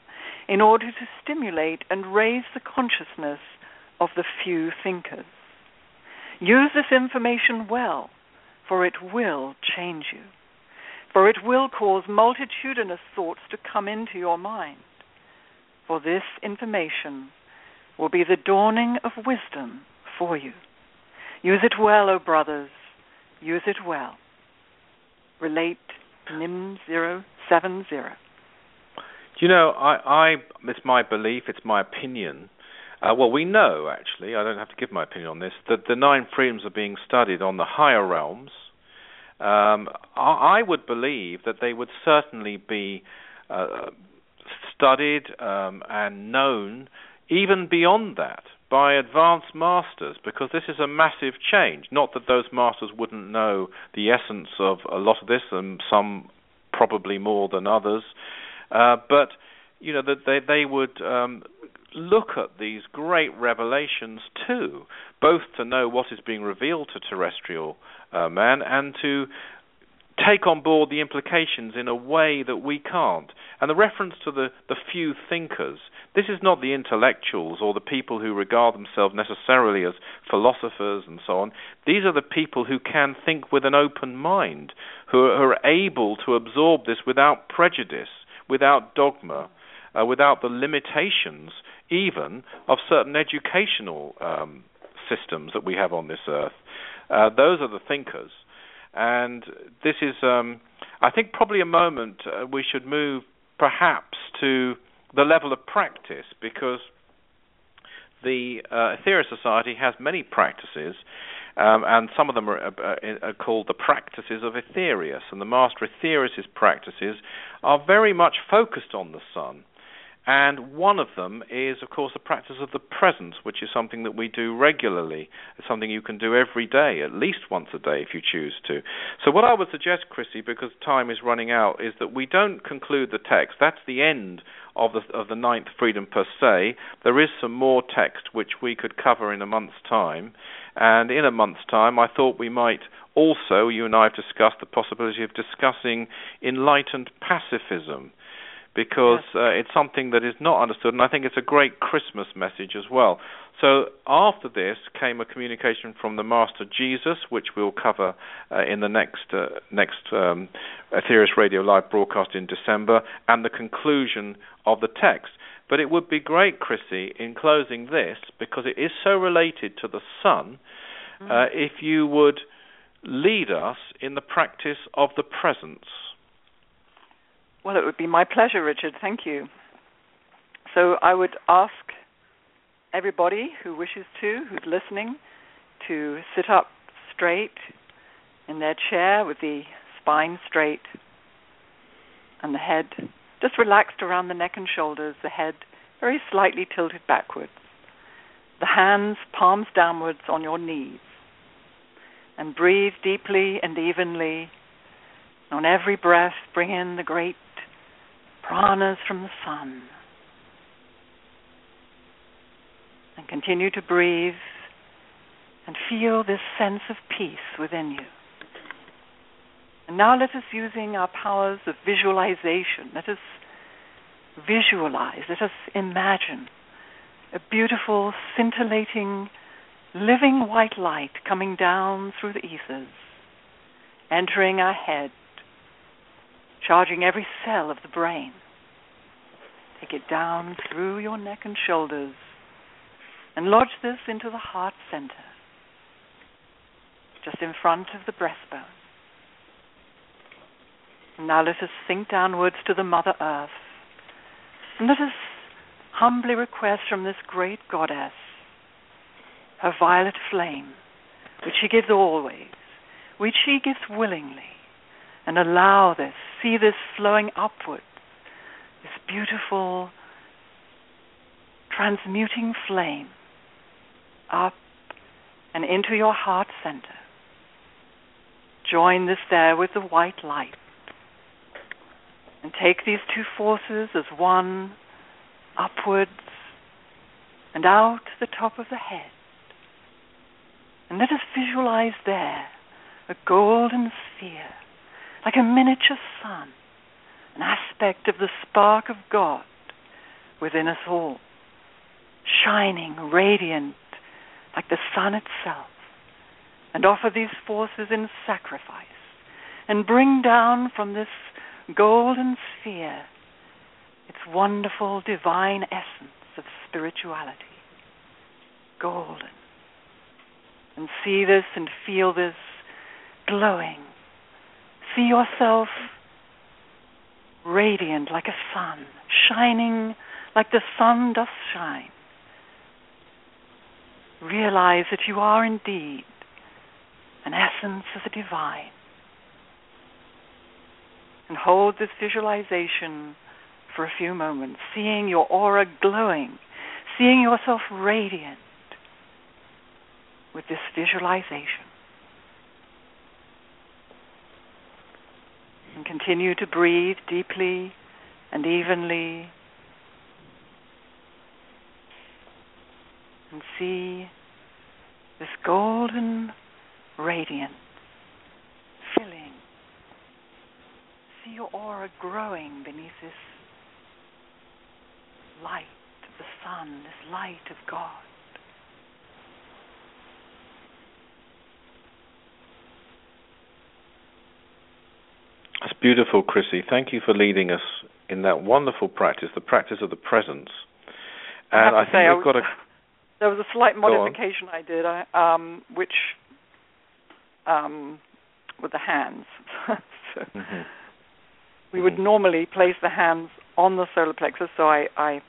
in order to stimulate and raise the consciousness of the few thinkers. Use this information well, for it will change you. For it will cause multitudinous thoughts to come into your mind. For this information will be the dawning of wisdom for you. Use it well, O brothers. Use it well. Relate NIM 070. Do you know, I, I it's my belief, it's my opinion. Uh, well, we know actually. I don't have to give my opinion on this. That the nine freedoms are being studied on the higher realms. Um, I, I would believe that they would certainly be uh, studied um, and known even beyond that by advanced masters because this is a massive change. Not that those masters wouldn't know the essence of a lot of this, and some probably more than others, uh, but you know that they they would um, look at these great revelations too, both to know what is being revealed to terrestrial uh, man and to take on board the implications in a way that we can't. And the reference to the, the few thinkers, this is not the intellectuals or the people who regard themselves necessarily as philosophers and so on. These are the people who can think with an open mind, who are, are able to absorb this without prejudice, without dogma, uh, without the limitations even of certain educational um, systems that we have on this earth. Uh, those are the thinkers. And this is, um, I think, probably a moment uh, we should move perhaps to the level of practice because the uh, Aetherius Society has many practices, um, and some of them are, uh, are, called the practices of Aetherius, and the Master Aetherius's practices are very much focused on the sun. And one of them is, of course, the practice of the presence, which is something that we do regularly. It's something you can do every day, at least once a day if you choose to. So, what I would suggest, Chrissie, because time is running out, is that we don't conclude the text. That's the end of the of the ninth freedom per se. There is some more text which we could cover in a month's time, and in a month's time, I thought we might also, you and I have discussed the possibility of discussing enlightened pacifism because uh, it's something that is not understood, and I think it's a great Christmas message as well. So after this came a communication from the Master Jesus, which we'll cover uh, in the next uh, next um, Aetherius Radio Live broadcast in December, and the conclusion of the text. But it would be great, Chrissie, in closing this, because it is so related to the sun, mm-hmm. uh, if you would lead us in the practice of the presence. Well, it would be my pleasure, Richard. Thank you. So I would ask everybody who wishes to, who's listening, to sit up straight in their chair with the spine straight and the head just relaxed around the neck and shoulders, the head very slightly tilted backwards, the hands palms downwards on your knees. And breathe deeply and evenly. On every breath, bring in the great pranas from the sun. And continue to breathe and feel this sense of peace within you. And now let us, using our powers of visualization, let us visualize, let us imagine a beautiful, scintillating, living white light coming down through the ethers, entering our head, charging every cell of the brain. Take it down through your neck and shoulders and lodge this into the heart center, just in front of the breastbone. And now let us sink downwards to the Mother Earth and let us humbly request from this great goddess her violet flame, which she gives always, which she gives willingly, and allow this, see this flowing upward, this beautiful transmuting flame up and into your heart center. Join this there with the white light. And take these two forces as one upwards and out to the top of the head. And let us visualize there a golden sphere like a miniature sun, an aspect of the spark of God within us all, shining, radiant, like the sun itself, and offer these forces in sacrifice, and bring down from this golden sphere its wonderful divine essence of spirituality, golden. And see this and feel this glowing See yourself radiant like a sun, shining like the sun does shine. Realize that you are indeed an essence of the divine. And hold this visualization for a few moments, seeing your aura glowing, seeing yourself radiant with this visualization. And continue to breathe deeply and evenly. And see this golden radiance filling. See your aura growing beneath this light of the sun, this light of God. That's beautiful, Chrissie. Thank you for leading us in that wonderful practice, the practice of the presence. And I, I think say, we've got a. There was a slight modification I did, I, um, which um, with the hands. so mm-hmm. We would mm-hmm. normally place the hands on the solar plexus, so I, I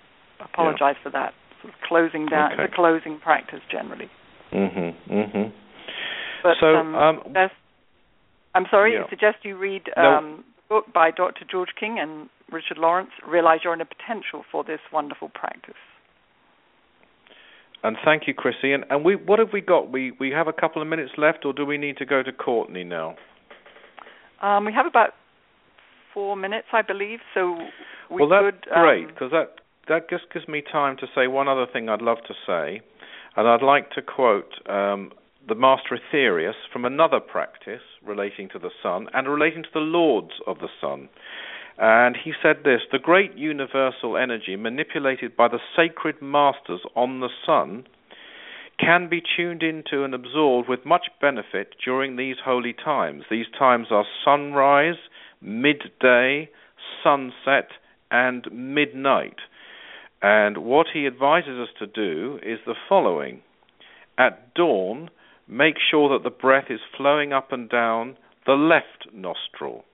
apologize yeah. for that. Sort of closing down. Okay. It's a closing practice generally. Mhm. Mhm. But so, um, um, I'm sorry. yeah. I suggest you read No. um, the book by Dr. George King and Richard Lawrence. Realize Your Inner Potential for this wonderful practice. And thank you, Chrissie. And, and we, what have we got? We we have a couple of minutes left, or do we need to go to Courtney now? Um, we have about four minutes, I believe. So we well, that's could. Um, great because that that just gives me time to say one other thing I'd love to say, and I'd like to quote um, the Master Aetherius from another practice relating to the sun and relating to the lords of the sun. And he said this The great universal energy manipulated by the sacred masters on the sun can be tuned into and absorbed with much benefit during these holy times. These times are sunrise, midday, sunset, and midnight. And what he advises us to do is the following At dawn, make sure that the breath is flowing up and down the left nostril.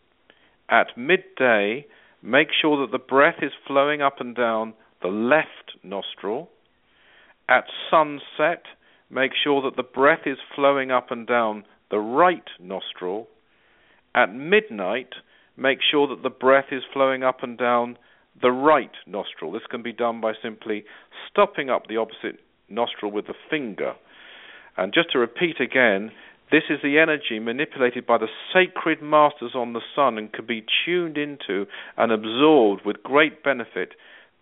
At midday, make sure that the breath is flowing up and down the left nostril. At sunset, make sure that the breath is flowing up and down the right nostril. At midnight, make sure that the breath is flowing up and down the right nostril. This can be done by simply stopping up the opposite nostril with the finger. And just to repeat again, this is the energy manipulated by the sacred masters on the sun and can be tuned into and absorbed with great benefit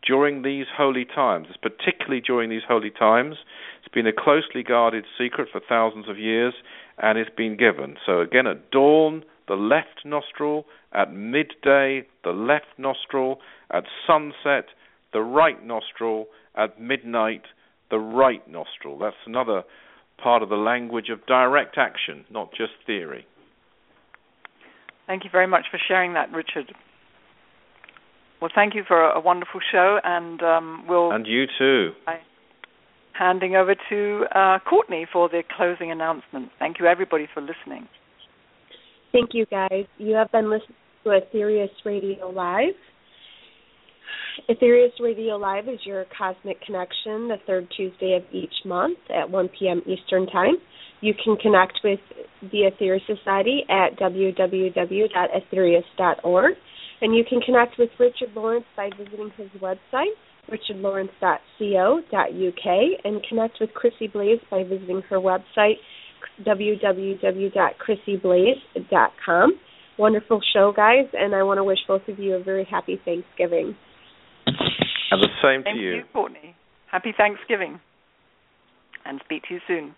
during these holy times, particularly during these holy times. It's been a closely guarded secret for thousands of years and it's been given. So, again, at dawn, the left nostril, at midday, the left nostril, at sunset, the right nostril, at midnight, the right nostril. That's another part of the language of direct action, not just theory. Thank you very much for sharing that, Richard. Well, thank you for a wonderful show, and um, we'll. And you too. handing over to uh, Courtney for the closing announcement. Thank you, everybody, for listening. Thank you, guys. You have been listening to Aetherius Radio Live. Aetherius Radio Live is your cosmic connection the third Tuesday of each month at 1 p.m. Eastern Time. You can connect with the Aetherius Society at www.aetherius.org. And you can connect with Richard Lawrence by visiting his website, richardlawrence.co.uk, and connect with Chrissie Blaze by visiting her website, www.chrissieblaze.com. Wonderful show, guys, and I want to wish both of you a very happy Thanksgiving. And the same Same to you. you, Courtney. Happy Thanksgiving. And speak to you soon.